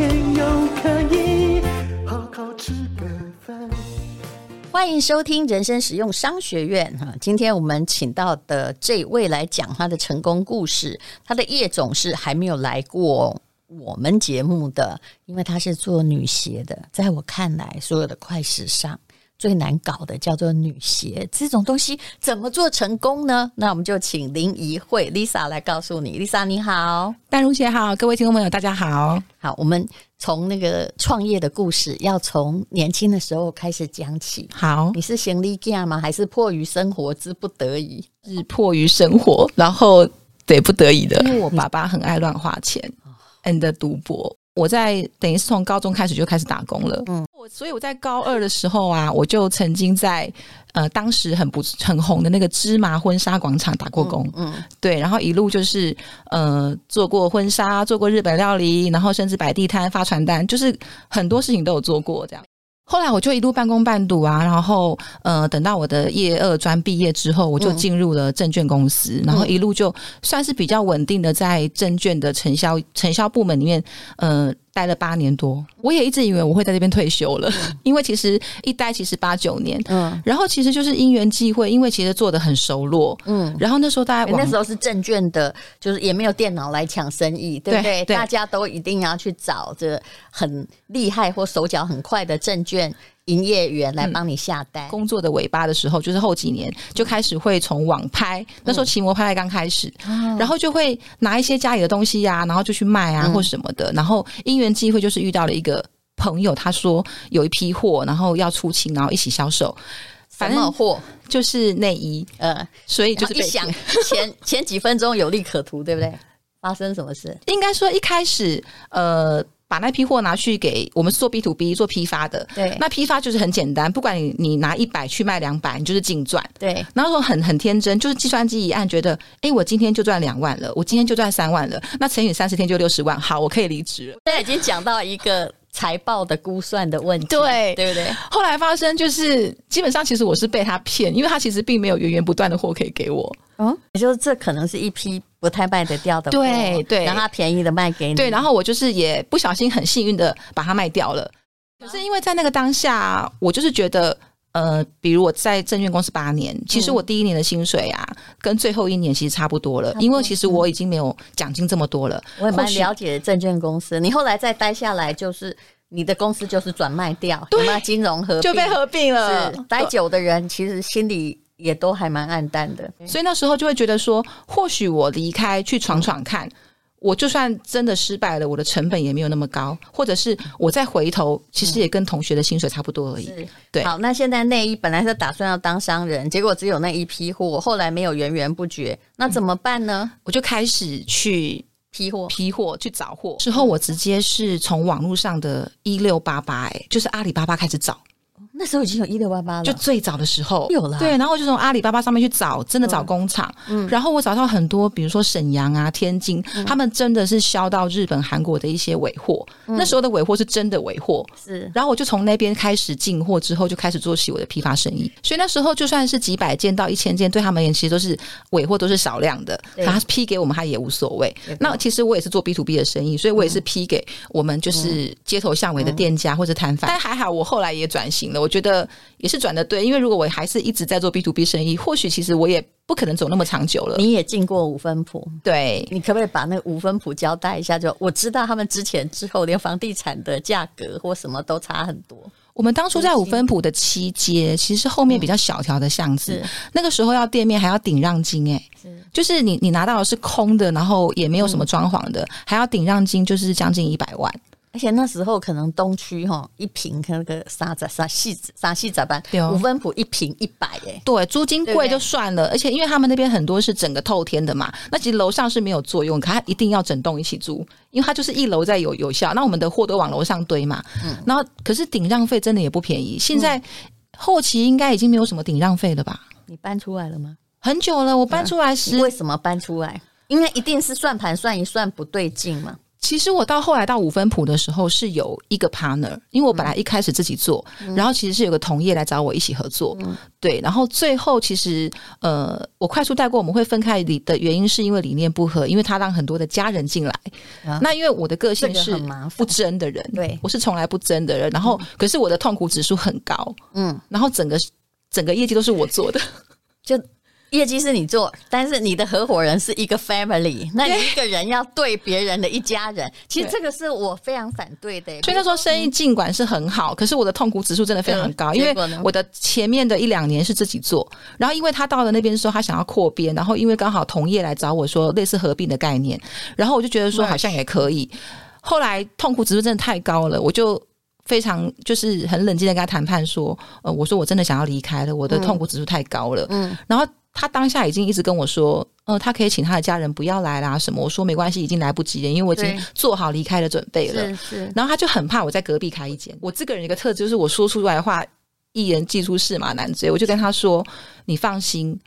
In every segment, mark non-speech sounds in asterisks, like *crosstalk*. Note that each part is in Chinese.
天又可以好好吃个饭。欢迎收听人生实用商学院哈，今天我们请到的这位来讲他的成功故事，他的叶总是还没有来过我们节目的，因为他是做女鞋的，在我看来，所有的快时尚最难搞的叫做女鞋，这种东西怎么做成功呢？那我们就请林怡慧 Lisa 来告诉你，Lisa 你好，丹如姐好，各位听众朋友大家好，好，我们从那个创业的故事，要从年轻的时候开始讲起。好，你是行李架吗？还是迫于生活之不得已？是迫于生活，然后得不得已的，因为我爸爸很爱乱花钱。and 赌博，我在等于是从高中开始就开始打工了。嗯，我所以我在高二的时候啊，我就曾经在呃当时很不很红的那个芝麻婚纱广场打过工。嗯，嗯对，然后一路就是呃做过婚纱，做过日本料理，然后甚至摆地摊、发传单，就是很多事情都有做过这样。后来我就一路半工半读啊，然后呃，等到我的业二专毕业之后，我就进入了证券公司，然后一路就算是比较稳定的在证券的承销承销部门里面，呃。待了八年多，我也一直以为我会在这边退休了，嗯、因为其实一待其实八九年，嗯，然后其实就是因缘际会，因为其实做的很熟络，嗯，然后那时候大家那时候是证券的，就是也没有电脑来抢生意，对不对？对，大家都一定要去找这很厉害或手脚很快的证券。营业员来帮你下单。工作的尾巴的时候，就是后几年就开始会从网拍，那时候奇摩拍卖刚开始，然后就会拿一些家里的东西呀，然后就去卖啊或什么的。然后因缘际会，就是遇到了一个朋友，他说有一批货，然后要出清，然后一起销售。反正货就是内衣，呃，所以就是一想 *laughs* 前前几分钟有利可图，对不对？发生什么事？应该说一开始，呃。把那批货拿去给我们是做 B to B 做批发的，对，那批发就是很简单，不管你你拿一百去卖两百，你就是净赚，对。然后说很很天真，就是计算机一按，觉得哎，我今天就赚两万了，我今天就赚三万了，那乘以三十天就六十万，好，我可以离职了。现在已经讲到一个财报的估算的问题，对对不对？后来发生就是，基本上其实我是被他骗，因为他其实并没有源源不断的货可以给我，嗯，也就是这可能是一批。不太卖得掉的货，对对，让他便宜的卖给你，对，然后我就是也不小心很幸运的把它卖掉了。可是因为在那个当下，我就是觉得，呃，比如我在证券公司八年，其实我第一年的薪水啊，跟最后一年其实差不多了，因为其实我已经没有奖金这么多了。我也蛮了解证券公司，你后来再待下来，就是你的公司就是转卖掉，对吗？金融合并就被合并了。待久的人其实心里。也都还蛮暗淡的，所以那时候就会觉得说，或许我离开去闯闯看，我就算真的失败了，我的成本也没有那么高，或者是我再回头，其实也跟同学的薪水差不多而已。是对，好，那现在内衣本来是打算要当商人，结果只有那一批货，后来没有源源不绝，那怎么办呢？我就开始去批货，批货去找货。之后我直接是从网络上的一六八八，哎，就是阿里巴巴开始找。那时候已经有一六八八了，就最早的时候有了。对，然后就从阿里巴巴上面去找，真的找工厂。嗯，然后我找到很多，比如说沈阳啊、天津，他们真的是销到日本、韩国的一些尾货。那时候的尾货是真的尾货，是。然后我就从那边开始进货，之后就开始做起我的批发生意。所以那时候就算是几百件到一千件，对他们而言其实都是尾货，都是少量的。他批给我们，他也无所谓。那其实我也是做 B to B 的生意，所以我也是批给我们就是街头巷尾的店家或者摊贩。但还好，我后来也转型了。我觉得也是转的对，因为如果我还是一直在做 B to B 生意，或许其实我也不可能走那么长久了。你也进过五分埔，对，你可不可以把那个五分埔交代一下？就我知道他们之前之后，连房地产的价格或什么都差很多。我们当初在五分埔的七街，其实是后面比较小条的巷子，嗯、那个时候要店面还要顶让金、欸，哎，就是你你拿到的是空的，然后也没有什么装潢的，嗯、还要顶让金，就是将近一百万。而且那时候可能东区哈一坪那个沙子沙细沙细咋办？五分埔一平一百哎，对，租金贵就算了，而且因为他们那边很多是整个透天的嘛，那其实楼上是没有作用，可他一定要整栋一起租，因为它就是一楼在有有效，那我们的货都往楼上堆嘛，嗯，然后可是顶让费真的也不便宜，现在后期应该已经没有什么顶让费了吧？你搬出来了吗？很久了，我搬出来时，为什么搬出来？因为一定是算盘算一算不对劲嘛。其实我到后来到五分谱的时候是有一个 partner，因为我本来一开始自己做，嗯、然后其实是有个同业来找我一起合作，嗯、对，然后最后其实呃，我快速带过我们会分开理的原因是因为理念不合，因为他让很多的家人进来，啊、那因为我的个性是不争的人，对，我是从来不争的人，然后、嗯、可是我的痛苦指数很高，嗯，然后整个整个业绩都是我做的，就。业绩是你做，但是你的合伙人是一个 family，那你一个人要对别人的一家人，其实这个是我非常反对的。所以他说生意尽管是很好，可是我的痛苦指数真的非常高，因为我的前面的一两年是自己做，然后因为他到了那边的时候，他想要扩编，然后因为刚好同业来找我说类似合并的概念，然后我就觉得说好像也可以，后来痛苦指数真的太高了，我就非常就是很冷静的跟他谈判说，呃，我说我真的想要离开了，我的痛苦指数太高了，嗯，然后。他当下已经一直跟我说，呃，他可以请他的家人不要来啦，什么？我说没关系，已经来不及了，因为我已经做好离开的准备了。是是。然后他就很怕我在隔壁开一间。我这个人一个特质就是，我说出来的话，一言既出，驷马难追。我就跟他说：“你放心，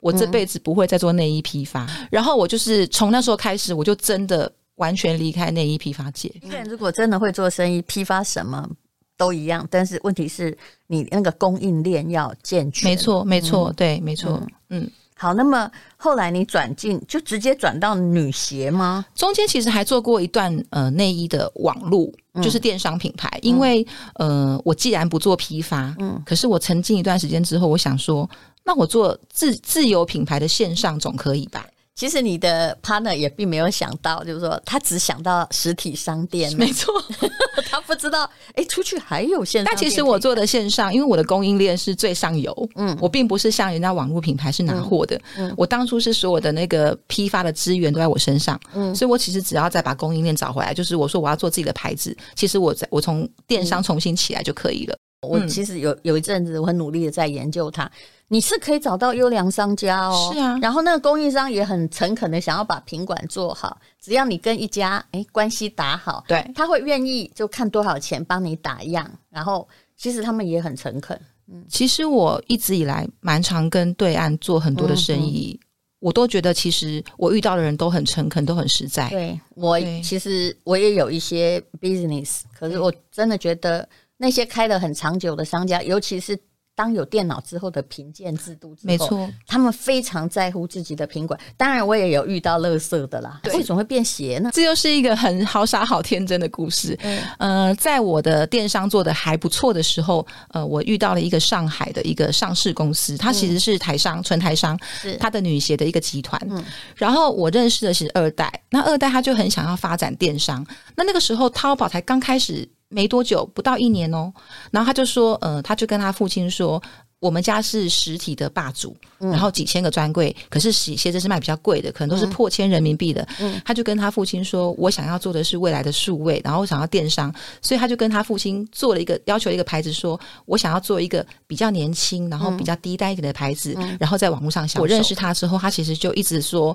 我这辈子不会再做内衣批发。嗯”然后我就是从那时候开始，我就真的完全离开内衣批发界。一个人如果真的会做生意，批发什么？都一样，但是问题是你那个供应链要健全。没错，没错，嗯、对，没错。嗯，嗯好，那么后来你转进就直接转到女鞋吗？中间其实还做过一段呃内衣的网路，就是电商品牌。嗯、因为呃，我既然不做批发，嗯，可是我沉浸一段时间之后，我想说，那我做自自由品牌的线上总可以吧？其实你的 partner 也并没有想到，就是说他只想到实体商店，*laughs* 没错，*laughs* 他不知道哎、欸，出去还有线上。但其实我做的线上，因为我的供应链是最上游，嗯，我并不是像人家网络品牌是拿货的，嗯，我当初是所有的那个批发的资源都在我身上，嗯，所以我其实只要再把供应链找回来，就是我说我要做自己的牌子，其实我在我从电商重新起来就可以了。嗯、我其实有有一阵子我很努力的在研究它。你是可以找到优良商家哦，是啊，然后那个供应商也很诚恳的想要把品管做好，只要你跟一家哎关系打好，对，他会愿意就看多少钱帮你打样，然后其实他们也很诚恳。嗯，其实我一直以来蛮常跟对岸做很多的生意，嗯、我都觉得其实我遇到的人都很诚恳，都很实在。对，我对其实我也有一些 business，可是我真的觉得那些开的很长久的商家，尤其是。当有电脑之后的评鉴制度之后，没错，他们非常在乎自己的品管。当然，我也有遇到垃圾的啦。对为什么会变邪呢？这又是一个很好傻好天真的故事。嗯，呃，在我的电商做的还不错的时候，呃，我遇到了一个上海的一个上市公司，它其实是台商，纯台商，是它的女鞋的一个集团。嗯，然后我认识的是二代，那二代他就很想要发展电商。那那个时候，淘宝才刚开始。没多久，不到一年哦，然后他就说，呃，他就跟他父亲说，我们家是实体的霸主，嗯、然后几千个专柜，可是洗鞋子是卖比较贵的，可能都是破千人民币的。嗯、他就跟他父亲说，我想要做的是未来的数位，然后我想要电商，所以他就跟他父亲做了一个要求，一个牌子说，说我想要做一个比较年轻，然后比较低单一点的牌子，嗯、然后在网络上销售。我认识他之后，他其实就一直说。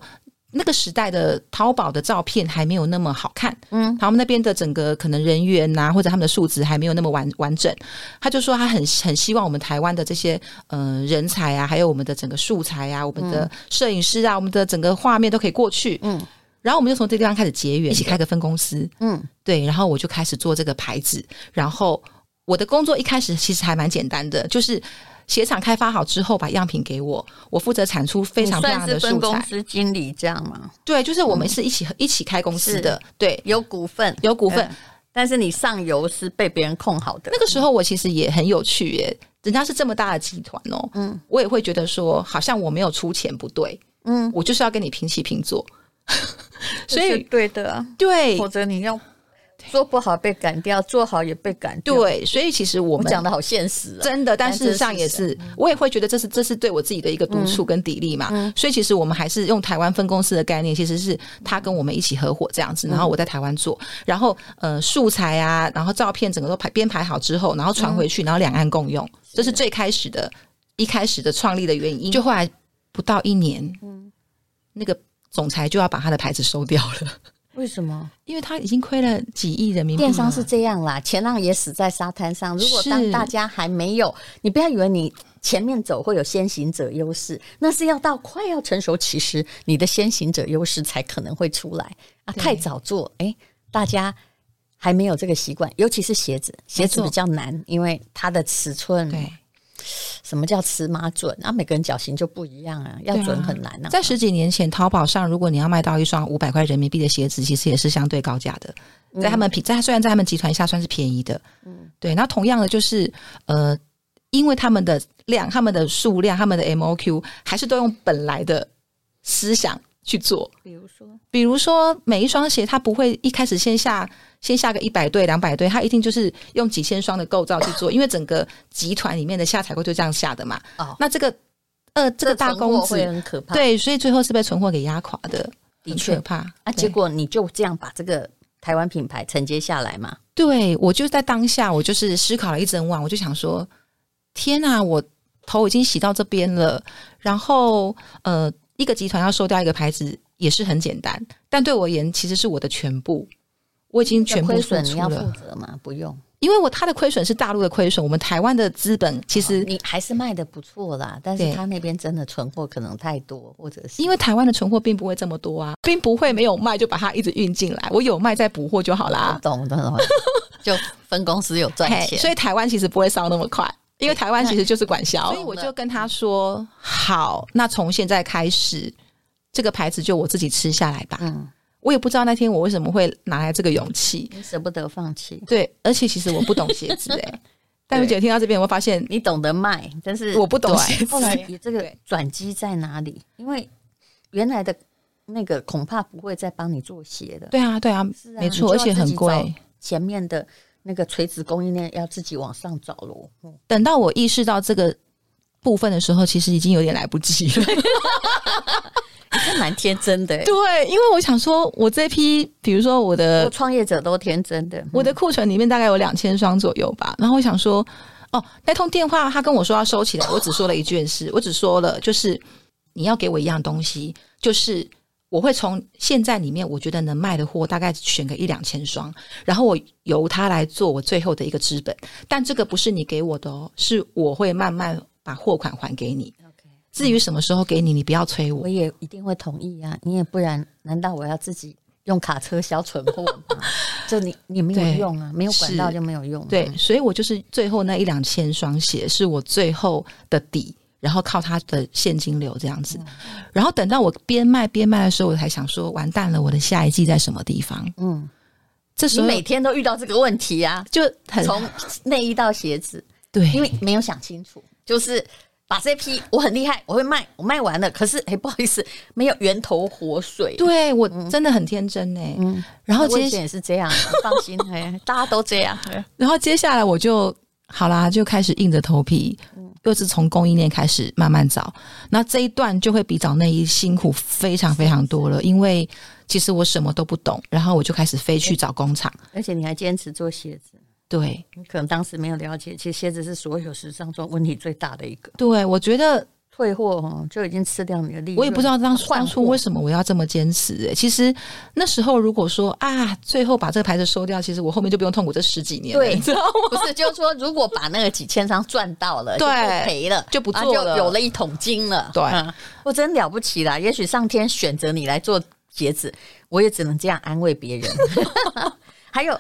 那个时代的淘宝的照片还没有那么好看，嗯，他们那边的整个可能人员呐、啊，或者他们的数值还没有那么完完整。他就说他很很希望我们台湾的这些呃人才啊，还有我们的整个素材啊，我们的摄影师啊，我们的整个画面都可以过去，嗯。然后我们就从这个地方开始结缘，一起开个分公司，嗯，对。然后我就开始做这个牌子。然后我的工作一开始其实还蛮简单的，就是。鞋厂开发好之后，把样品给我，我负责产出非常非常的素材。分公司经理这样吗？对，就是我们是一起、嗯、一起开公司的，对，有股份，有股份、呃。但是你上游是被别人控好的。那个时候我其实也很有趣耶，人家是这么大的集团哦，嗯，我也会觉得说，好像我没有出钱不对，嗯，我就是要跟你平起平坐，*laughs* 所以对的，对，否则你要。做不好被赶掉，做好也被赶掉。对，所以其实我们讲的好现实，啊真的。但事实上也是，我也会觉得这是这是对我自己的一个督促跟砥砺嘛。所以其实我们还是用台湾分公司的概念，其实是他跟我们一起合伙这样子，然后我在台湾做，然后呃素材啊，然后照片整个都排编排好之后，然后传回去，然后两岸共用，这是最开始的一开始的创立的原因。就后来不到一年，嗯，那个总裁就要把他的牌子收掉了。为什么？因为他已经亏了几亿人民币。电商是这样啦，前浪也死在沙滩上。如果当大家还没有，你不要以为你前面走会有先行者优势，那是要到快要成熟，其实你的先行者优势才可能会出来啊！太早做，哎，大家还没有这个习惯，尤其是鞋子，鞋子比较难，因为它的尺寸对。什么叫尺码准？那、啊、每个人脚型就不一样啊，要准很难啊。在十几年前，淘宝上如果你要卖到一双五百块人民币的鞋子，其实也是相对高价的。在他们平，在虽然在他们集团下算是便宜的，嗯，对。那同样的就是，呃，因为他们的量、他们的数量、他们的 MOQ 还是都用本来的思想去做。比如说，比如说每一双鞋，它不会一开始先下。先下个一百对、两百对，它一定就是用几千双的构造去做，*coughs* 因为整个集团里面的下采购就这样下的嘛。哦，那这个呃，这个大公子很可怕，对，所以最后是被存货给压垮的，的确怕。啊，结果你就这样把这个台湾品牌承接下来嘛？对，我就在当下，我就是思考了一整晚，我就想说，天哪，我头已经洗到这边了，然后呃，一个集团要收掉一个牌子也是很简单，但对我而言，其实是我的全部。我已经全部付出了。亏损你要负责吗？不用，因为我他的亏损是大陆的亏损，我们台湾的资本其实、哦、你还是卖的不错啦，但是他那边真的存货可能太多，或者是因为台湾的存货并不会这么多啊，并不会没有卖就把它一直运进来，我有卖再补货就好啦。懂懂懂，*laughs* 就分公司有赚钱，所以台湾其实不会烧那么快，因为台湾其实就是管销，所以我就跟他说好，那从现在开始这个牌子就我自己吃下来吧。嗯。我也不知道那天我为什么会拿来这个勇气，舍不得放弃。对，而且其实我不懂鞋子哎，*laughs* 但是姐听到这边，我发现你懂得卖，但是我不懂鞋子。后来你这个转机在哪里？因为原来的那个恐怕不会再帮你做鞋的。对啊，对啊，没错，而且很贵。前面的那个垂直供应链要自己往上找喽。等到我意识到这个部分的时候，其实已经有点来不及了。还蛮天真的，*laughs* 对，因为我想说，我这批，比如说我的创业者都天真的，我的库存里面大概有两千双左右吧。然后我想说，哦，那通电话他跟我说要收起来，我只说了一件事，我只说了就是你要给我一样东西，就是我会从现在里面我觉得能卖的货大概选个一两千双，然后我由他来做我最后的一个资本，但这个不是你给我的哦，是我会慢慢把货款还给你。至于什么时候给你，你不要催我。我也一定会同意啊！你也不然，难道我要自己用卡车销存货吗？*laughs* 就你你没有用啊，没有管道就没有用。对，所以我就是最后那一两千双鞋是我最后的底，然后靠它的现金流这样子。然后等到我边卖边卖的时候，我才想说，完蛋了，我的下一季在什么地方？嗯，这时候你每天都遇到这个问题啊，就从内衣到鞋子，对，因为没有想清楚，就是。把这批我很厉害，我会卖，我卖完了。可是，哎，不好意思，没有源头活水。对，我真的很天真哎。嗯，然后接下来也是这样，*laughs* 放心哎，大家都这样。然后接下来我就好啦，就开始硬着头皮，又是从供应链开始慢慢找。那这一段就会比找内衣辛苦非常非常多了，因为其实我什么都不懂，然后我就开始飞去找工厂，而且你还坚持做鞋子。对，你可能当时没有了解，其实鞋子是所有时尚中问题最大的一个。对，我觉得退货哈就已经吃掉你的利润。我也不知道当当初为什么我要这么坚持、欸。哎，其实那时候如果说啊，最后把这个牌子收掉，其实我后面就不用痛苦这十几年了。对，你知道吗？不是，就是说，如果把那个几千张赚到了，对，赔了就不做了，就有了一桶金了。对，嗯、我真了不起啦！也许上天选择你来做鞋子，我也只能这样安慰别人。*laughs* *laughs* 还有。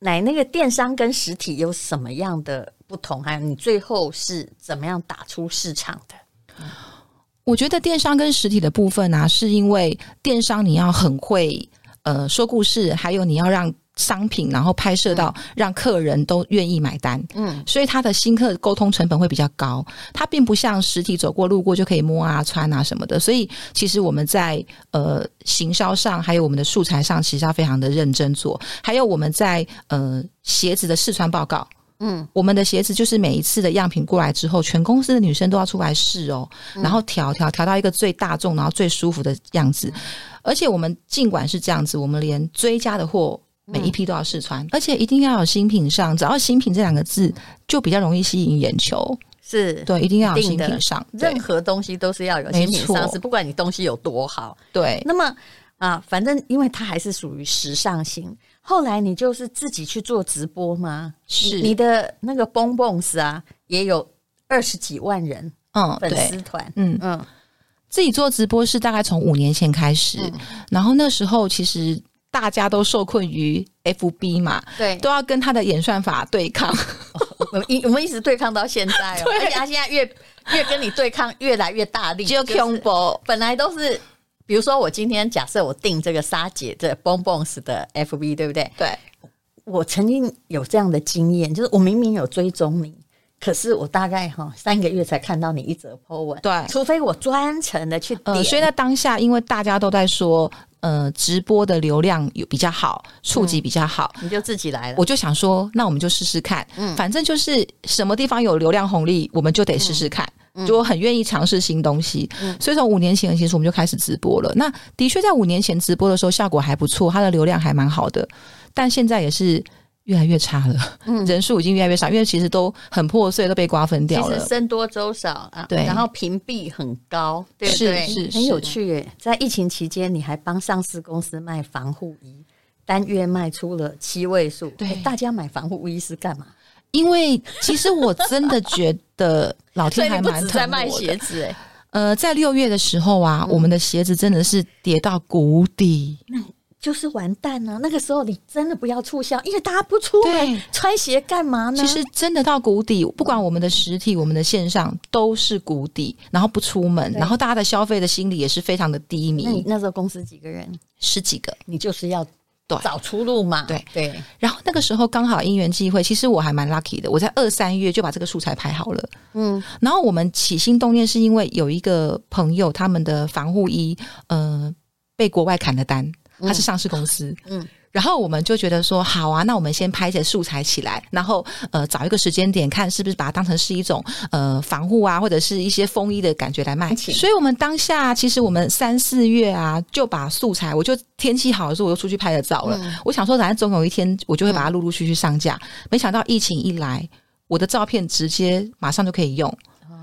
奶那个电商跟实体有什么样的不同？还有你最后是怎么样打出市场的？我觉得电商跟实体的部分呢、啊，是因为电商你要很会呃说故事，还有你要让商品，然后拍摄到让客人都愿意买单。嗯，所以它的新客沟通成本会比较高。它并不像实体走过路过就可以摸啊、穿啊什么的。所以其实我们在呃行销上，还有我们的素材上，其实要非常的认真做。还有我们在呃鞋子的试穿报告，嗯，我们的鞋子就是每一次的样品过来之后，全公司的女生都要出来试哦，然后调调调到一个最大众，然后最舒服的样子。而且我们尽管是这样子，我们连追加的货。每一批都要试穿，嗯，而且一定要有新品上。只要新品这两个字，就比较容易吸引眼球。是对，一定要有新品上。任何东西都是要有新品上市，不管你东西有多好。对。那么啊，反正因为它还是属于时尚型。后来你就是自己去做直播吗？是。你的那个 bonbons 啊，也有二十几万人，嗯，粉丝团，嗯嗯。自己做直播是大概从五年前开始，嗯，然后那时候其实。大家都受困于 FB 嘛，对，都要跟他的演算法对抗。我们一 *laughs* 我们一直对抗到现在哦，*laughs* 而且他现在越越跟你对抗越来越大力。就恐怖，本来都是，比如说我今天假设我订这个莎姐的 bonbons 的 FB，对不对？对，我曾经有这样的经验，就是我明明有追踪你，可是我大概哈三个月才看到你一则 po 文，对，除非我专程的去点。呃，所以在当下，因为大家都在说。呃，直播的流量有比较好，触及比较好，嗯，你就自己来了。我就想说，那我们就试试看，嗯，反正就是什么地方有流量红利，我们就得试试看。嗯，就我很愿意尝试新东西，嗯，所以从五年前其实我们就开始直播了。那的确在五年前直播的时候效果还不错，它的流量还蛮好的，但现在也是。越来越差了，嗯，人数已经越来越少，因为其实都很破碎，都被瓜分掉了。其实僧多粥少啊，对，然后屏蔽很高，对不对？是是，很有趣耶。在疫情期间，你还帮上市公司卖防护衣，单月卖出了七位数。对，大家买防护衣是干嘛？因为其实我真的觉得老天 *laughs* 还蛮疼我的。在卖鞋子哎，呃，在六月的时候啊，我们的鞋子真的是跌到谷底。那就是完蛋了，那个时候你真的不要促销，因为大家不出门穿鞋干嘛呢？其实真的到谷底，不管我们的实体、我们的线上都是谷底，然后不出门，然后大家的消费的心理也是非常的低迷。那你那时候公司几个人？十几个，你就是要找出路嘛。对对。然后那个时候刚好因缘际会，其实我还蛮 lucky 的，我在二三月就把这个素材拍好了。嗯。然后我们起心动念是因为有一个朋友，他们的防护衣，呃，被国外砍了单。他是上市公司，嗯，然后我们就觉得说，好啊，那我们先拍一些素材起来，然后呃，找一个时间点，看是不是把它当成是一种呃防护啊，或者是一些风衣的感觉来卖。所以，我们当下其实我们三四月啊，就把素材，我就天气好的时候，我就出去拍了照了。嗯、我想说，反正总有一天我就会把它陆陆续续上架。嗯、没想到疫情一来，我的照片直接马上就可以用。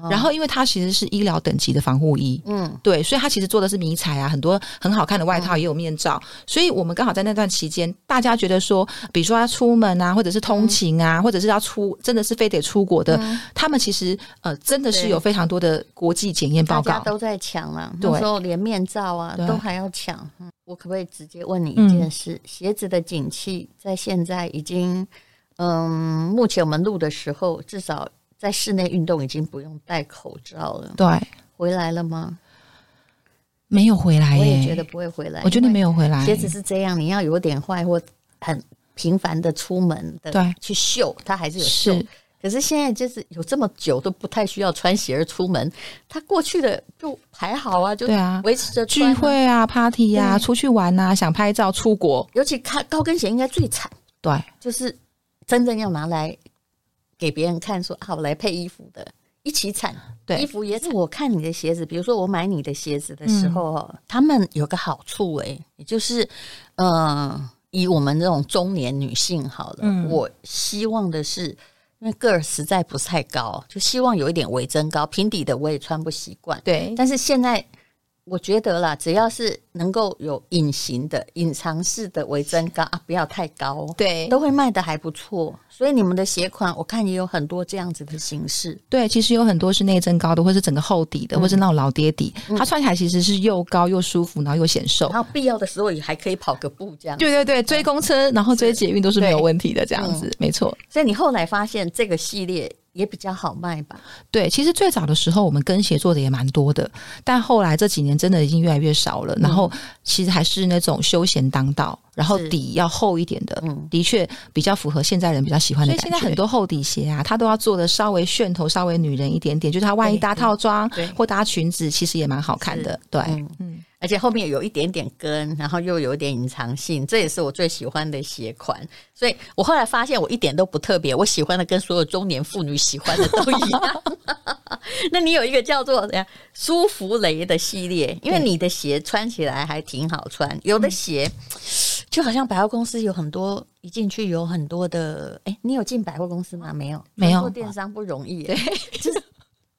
然后，因为它其实是医疗等级的防护衣，嗯，对，所以它其实做的是迷彩啊，很多很好看的外套也有面罩，嗯、所以我们刚好在那段期间，大家觉得说，比如说要出门啊，或者是通勤啊，嗯、或者是要出，真的是非得出国的，嗯、他们其实呃，真的是有非常多的国际检验报告，大家都在抢了，那时候连面罩啊都还要抢。嗯，我可不可以直接问你一件事？嗯、鞋子的景气在现在已经，嗯，目前我们录的时候至少。在室内运动已经不用戴口罩了。对，回来了吗？没有回来耶。我也觉得不会回来。我觉得没有回来。鞋子是这样，你要有点坏或很频繁的出门的，对，去秀它还是有秀。可是现在就是有这么久都不太需要穿鞋儿出门，他过去的就还好啊，就对啊，维持着聚会啊、party 啊、出去玩啊、想拍照、出国，尤其看高跟鞋应该最惨。对，就是真正要拿来。给别人看说好，来配衣服的一起惨，对，衣服也是。我看你的鞋子，比如说我买你的鞋子的时候，嗯、他们有个好处诶、欸，也就是，呃，以我们这种中年女性好了，嗯、我希望的是，因为个儿实在不是太高，就希望有一点微增高，平底的我也穿不习惯，对。但是现在。我觉得啦，只要是能够有隐形的、隐藏式的微增高啊，不要太高，对，都会卖得还不错。所以你们的鞋款，我看也有很多这样子的形式。对，其实有很多是内增高的，或是整个厚底的，嗯、或是那种老爹底，嗯、它穿起来其实是又高又舒服，然后又显瘦。然后必要的时候也还可以跑个步，这样。对对对，追公车，然后追捷运都是没有问题的，这样子，没错。所以你后来发现这个系列也比较好卖吧？对，其实最早的时候我们跟鞋做的也蛮多的，但后来这几年真的已经越来越少了。嗯、然后其实还是那种休闲当道，然后底要厚一点的，嗯，的确比较符合现在人比较喜欢的感觉。所以现在很多厚底鞋啊，它都要做的稍微楦头稍微女人一点点，就是它万一搭套装或搭裙子，其实也蛮好看的。对，嗯。嗯而且后面有一点点跟，然后又有一点隐藏性，这也是我最喜欢的鞋款。所以我后来发现我一点都不特别，我喜欢的跟所有中年妇女喜欢的都一样。*laughs* 那你有一个叫做舒芙蕾的系列，因为你的鞋穿起来还挺好穿。有的鞋就好像百货公司有很多，一进去有很多的。哎，你有进百货公司吗？没有，没有。做电商不容易。对，*laughs* 就是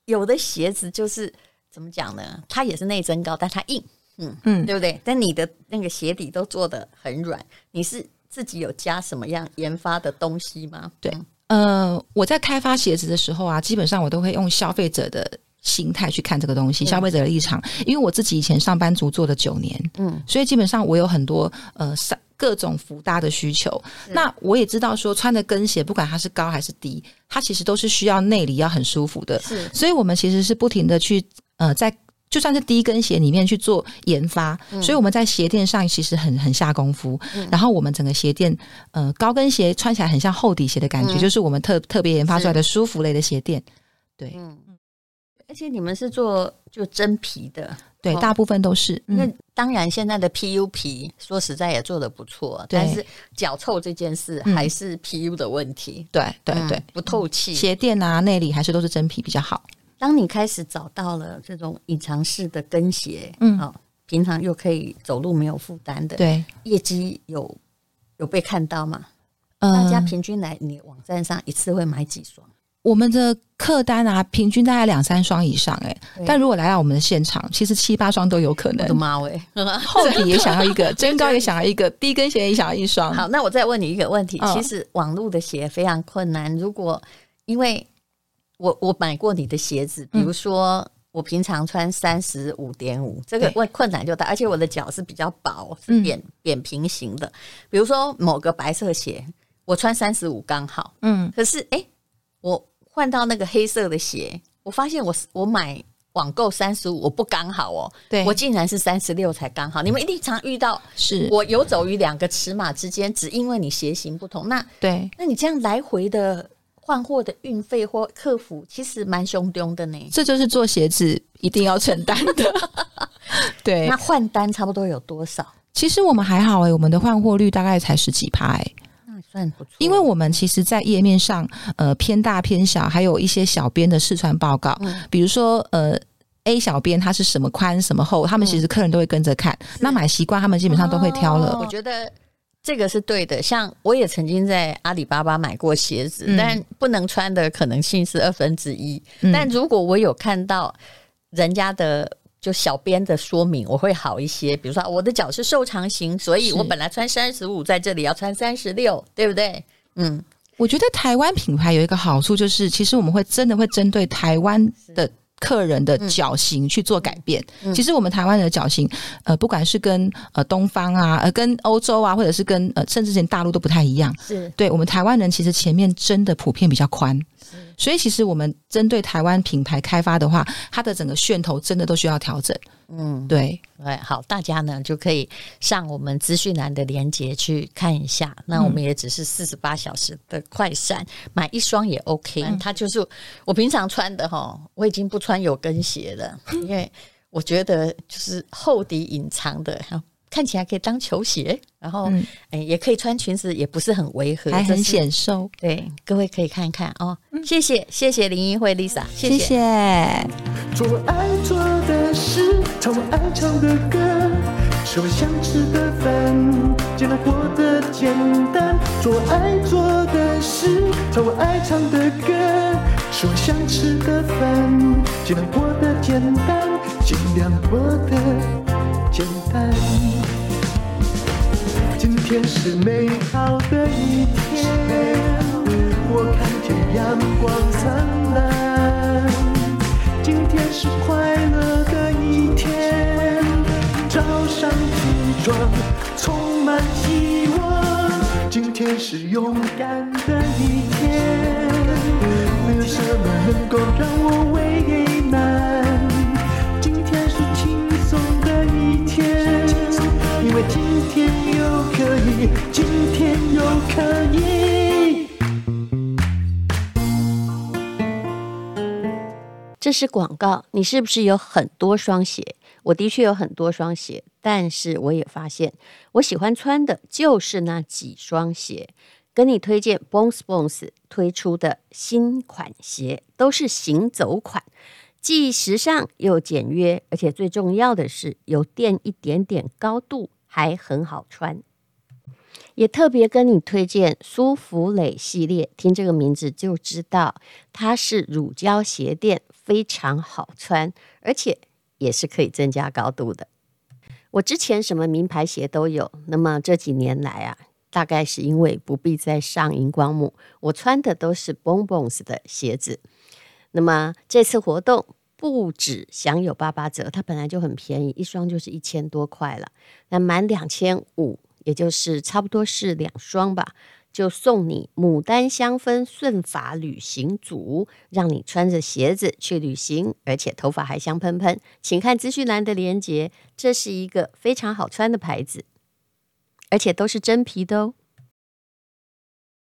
有的鞋子就是怎么讲呢？它也是内增高，但它硬。嗯嗯，对不对？但你的那个鞋底都做的很软，你是自己有加什么样研发的东西吗？对，呃，我在开发鞋子的时候啊，基本上我都会用消费者的心态去看这个东西，消费者的立场。因为我自己以前上班族做了九年，嗯，所以基本上我有很多呃各种服搭的需求。那我也知道说，穿的跟鞋不管它是高还是低，它其实都是需要内里要很舒服的。是，所以我们其实是不停的去呃在。就算是低跟鞋里面去做研发，嗯、所以我们在鞋垫上其实很很下功夫。嗯、然后我们整个鞋垫，呃，高跟鞋穿起来很像厚底鞋的感觉，嗯、就是我们特特别研发出来的舒服类的鞋垫。对，嗯，而且你们是做就真皮的，对，哦、大部分都是。那、嗯、当然，现在的 PU 皮说实在也做的不错，但是脚臭这件事还是 PU 的问题。对对对，嗯、不透气，鞋垫啊内里还是都是真皮比较好。当你开始找到了这种隐藏式的跟鞋，嗯，好，平常又可以走路没有负担的，对，业绩有有被看到吗？呃，大家平均来你网站上一次会买几双？我们的客单啊，平均大概两三双以上，哎，但如果来到我们的现场，其实七八双都有可能。我的妈喂，厚底也想要一个，*laughs* 增高也想要一个，低跟鞋也想要一双。好，那我再问你一个问题，其实网络的鞋非常困难，如果因为。我我买过你的鞋子，比如说我平常穿三十五点五，这个问困难就大，而且我的脚是比较薄，是扁、嗯、扁平型的。比如说某个白色鞋，我穿三十五刚好，嗯，可是哎、欸，我换到那个黑色的鞋，我发现我我买网购三十五，我不刚好哦，对，我竟然是三十六才刚好。你们一定常遇到，是我游走于两个尺码之间，只因为你鞋型不同。那对，那你这样来回的。换货的运费或客服其实蛮凶凶的呢，*laughs* 这就是做鞋子一定要承担的。*laughs* 对，那换单差不多有多少？其实我们还好诶、欸，我们的换货率大概才十几趴诶，那算不错。因为我们其实，在页面上，呃，偏大偏小，还有一些小编的试穿报告，嗯、比如说，呃，A 小编他是什么宽什么厚，他们其实客人都会跟着看。嗯、那买习惯，他们基本上都会挑了。哦、我觉得。这个是对的，像我也曾经在阿里巴巴买过鞋子，嗯、但不能穿的可能性是二分之一。嗯、但如果我有看到人家的就小编的说明，我会好一些。比如说我的脚是瘦长型，所以我本来穿三十五，在这里要穿三十六，对不对？嗯，我觉得台湾品牌有一个好处，就是其实我们会真的会针对台湾的。客人的脚型去做改变，嗯、其实我们台湾人的脚型，呃，不管是跟呃东方啊，呃，跟欧洲啊，或者是跟呃，甚至连大陆都不太一样。是，对我们台湾人其实前面真的普遍比较宽。所以，其实我们针对台湾品牌开发的话，它的整个噱头真的都需要调整。嗯，对，对，好，大家呢就可以上我们资讯栏的链接去看一下。那我们也只是四十八小时的快闪，嗯、买一双也 OK。它就是我平常穿的哈，我已经不穿有跟鞋了，因为我觉得就是厚底隐藏的。看起来可以当球鞋，然后哎、嗯，也可以穿裙子，也不是很违和，还很显瘦。对，各位可以看看哦。嗯、谢谢，谢谢林英慧 Lisa，谢谢。谢谢做我爱做的事，唱我爱唱的歌，吃我想吃的饭，尽量过得简单。做我爱做的事，唱我爱唱的歌，吃我想吃的饭，尽量过得简单，尽量过得简单。天是美好的一天，我看见阳光灿烂。今天是快乐的一天，早上起床充满希望。今天是勇敢的一天。没有什么能够让我为难？今天是轻松的一天，因为今天有可以，今天又可以。这是广告，你是不是有很多双鞋？我的确有很多双鞋，但是我也发现，我喜欢穿的就是那几双鞋。跟你推荐 Bones Bones 推出的新款鞋，都是行走款，既时尚又简约，而且最重要的是有垫一点点高度，还很好穿。也特别跟你推荐舒芙蕾系列，听这个名字就知道它是乳胶鞋垫，非常好穿，而且也是可以增加高度的。我之前什么名牌鞋都有，那么这几年来啊。大概是因为不必再上荧光幕，我穿的都是 Bonbons 的鞋子。那么这次活动不止享有八八折，它本来就很便宜，一双就是一千多块了。那满两千五，也就是差不多是两双吧，就送你牡丹香氛顺发旅行组，让你穿着鞋子去旅行，而且头发还香喷喷。请看资讯栏的链接，这是一个非常好穿的牌子。而且都是真皮的哦。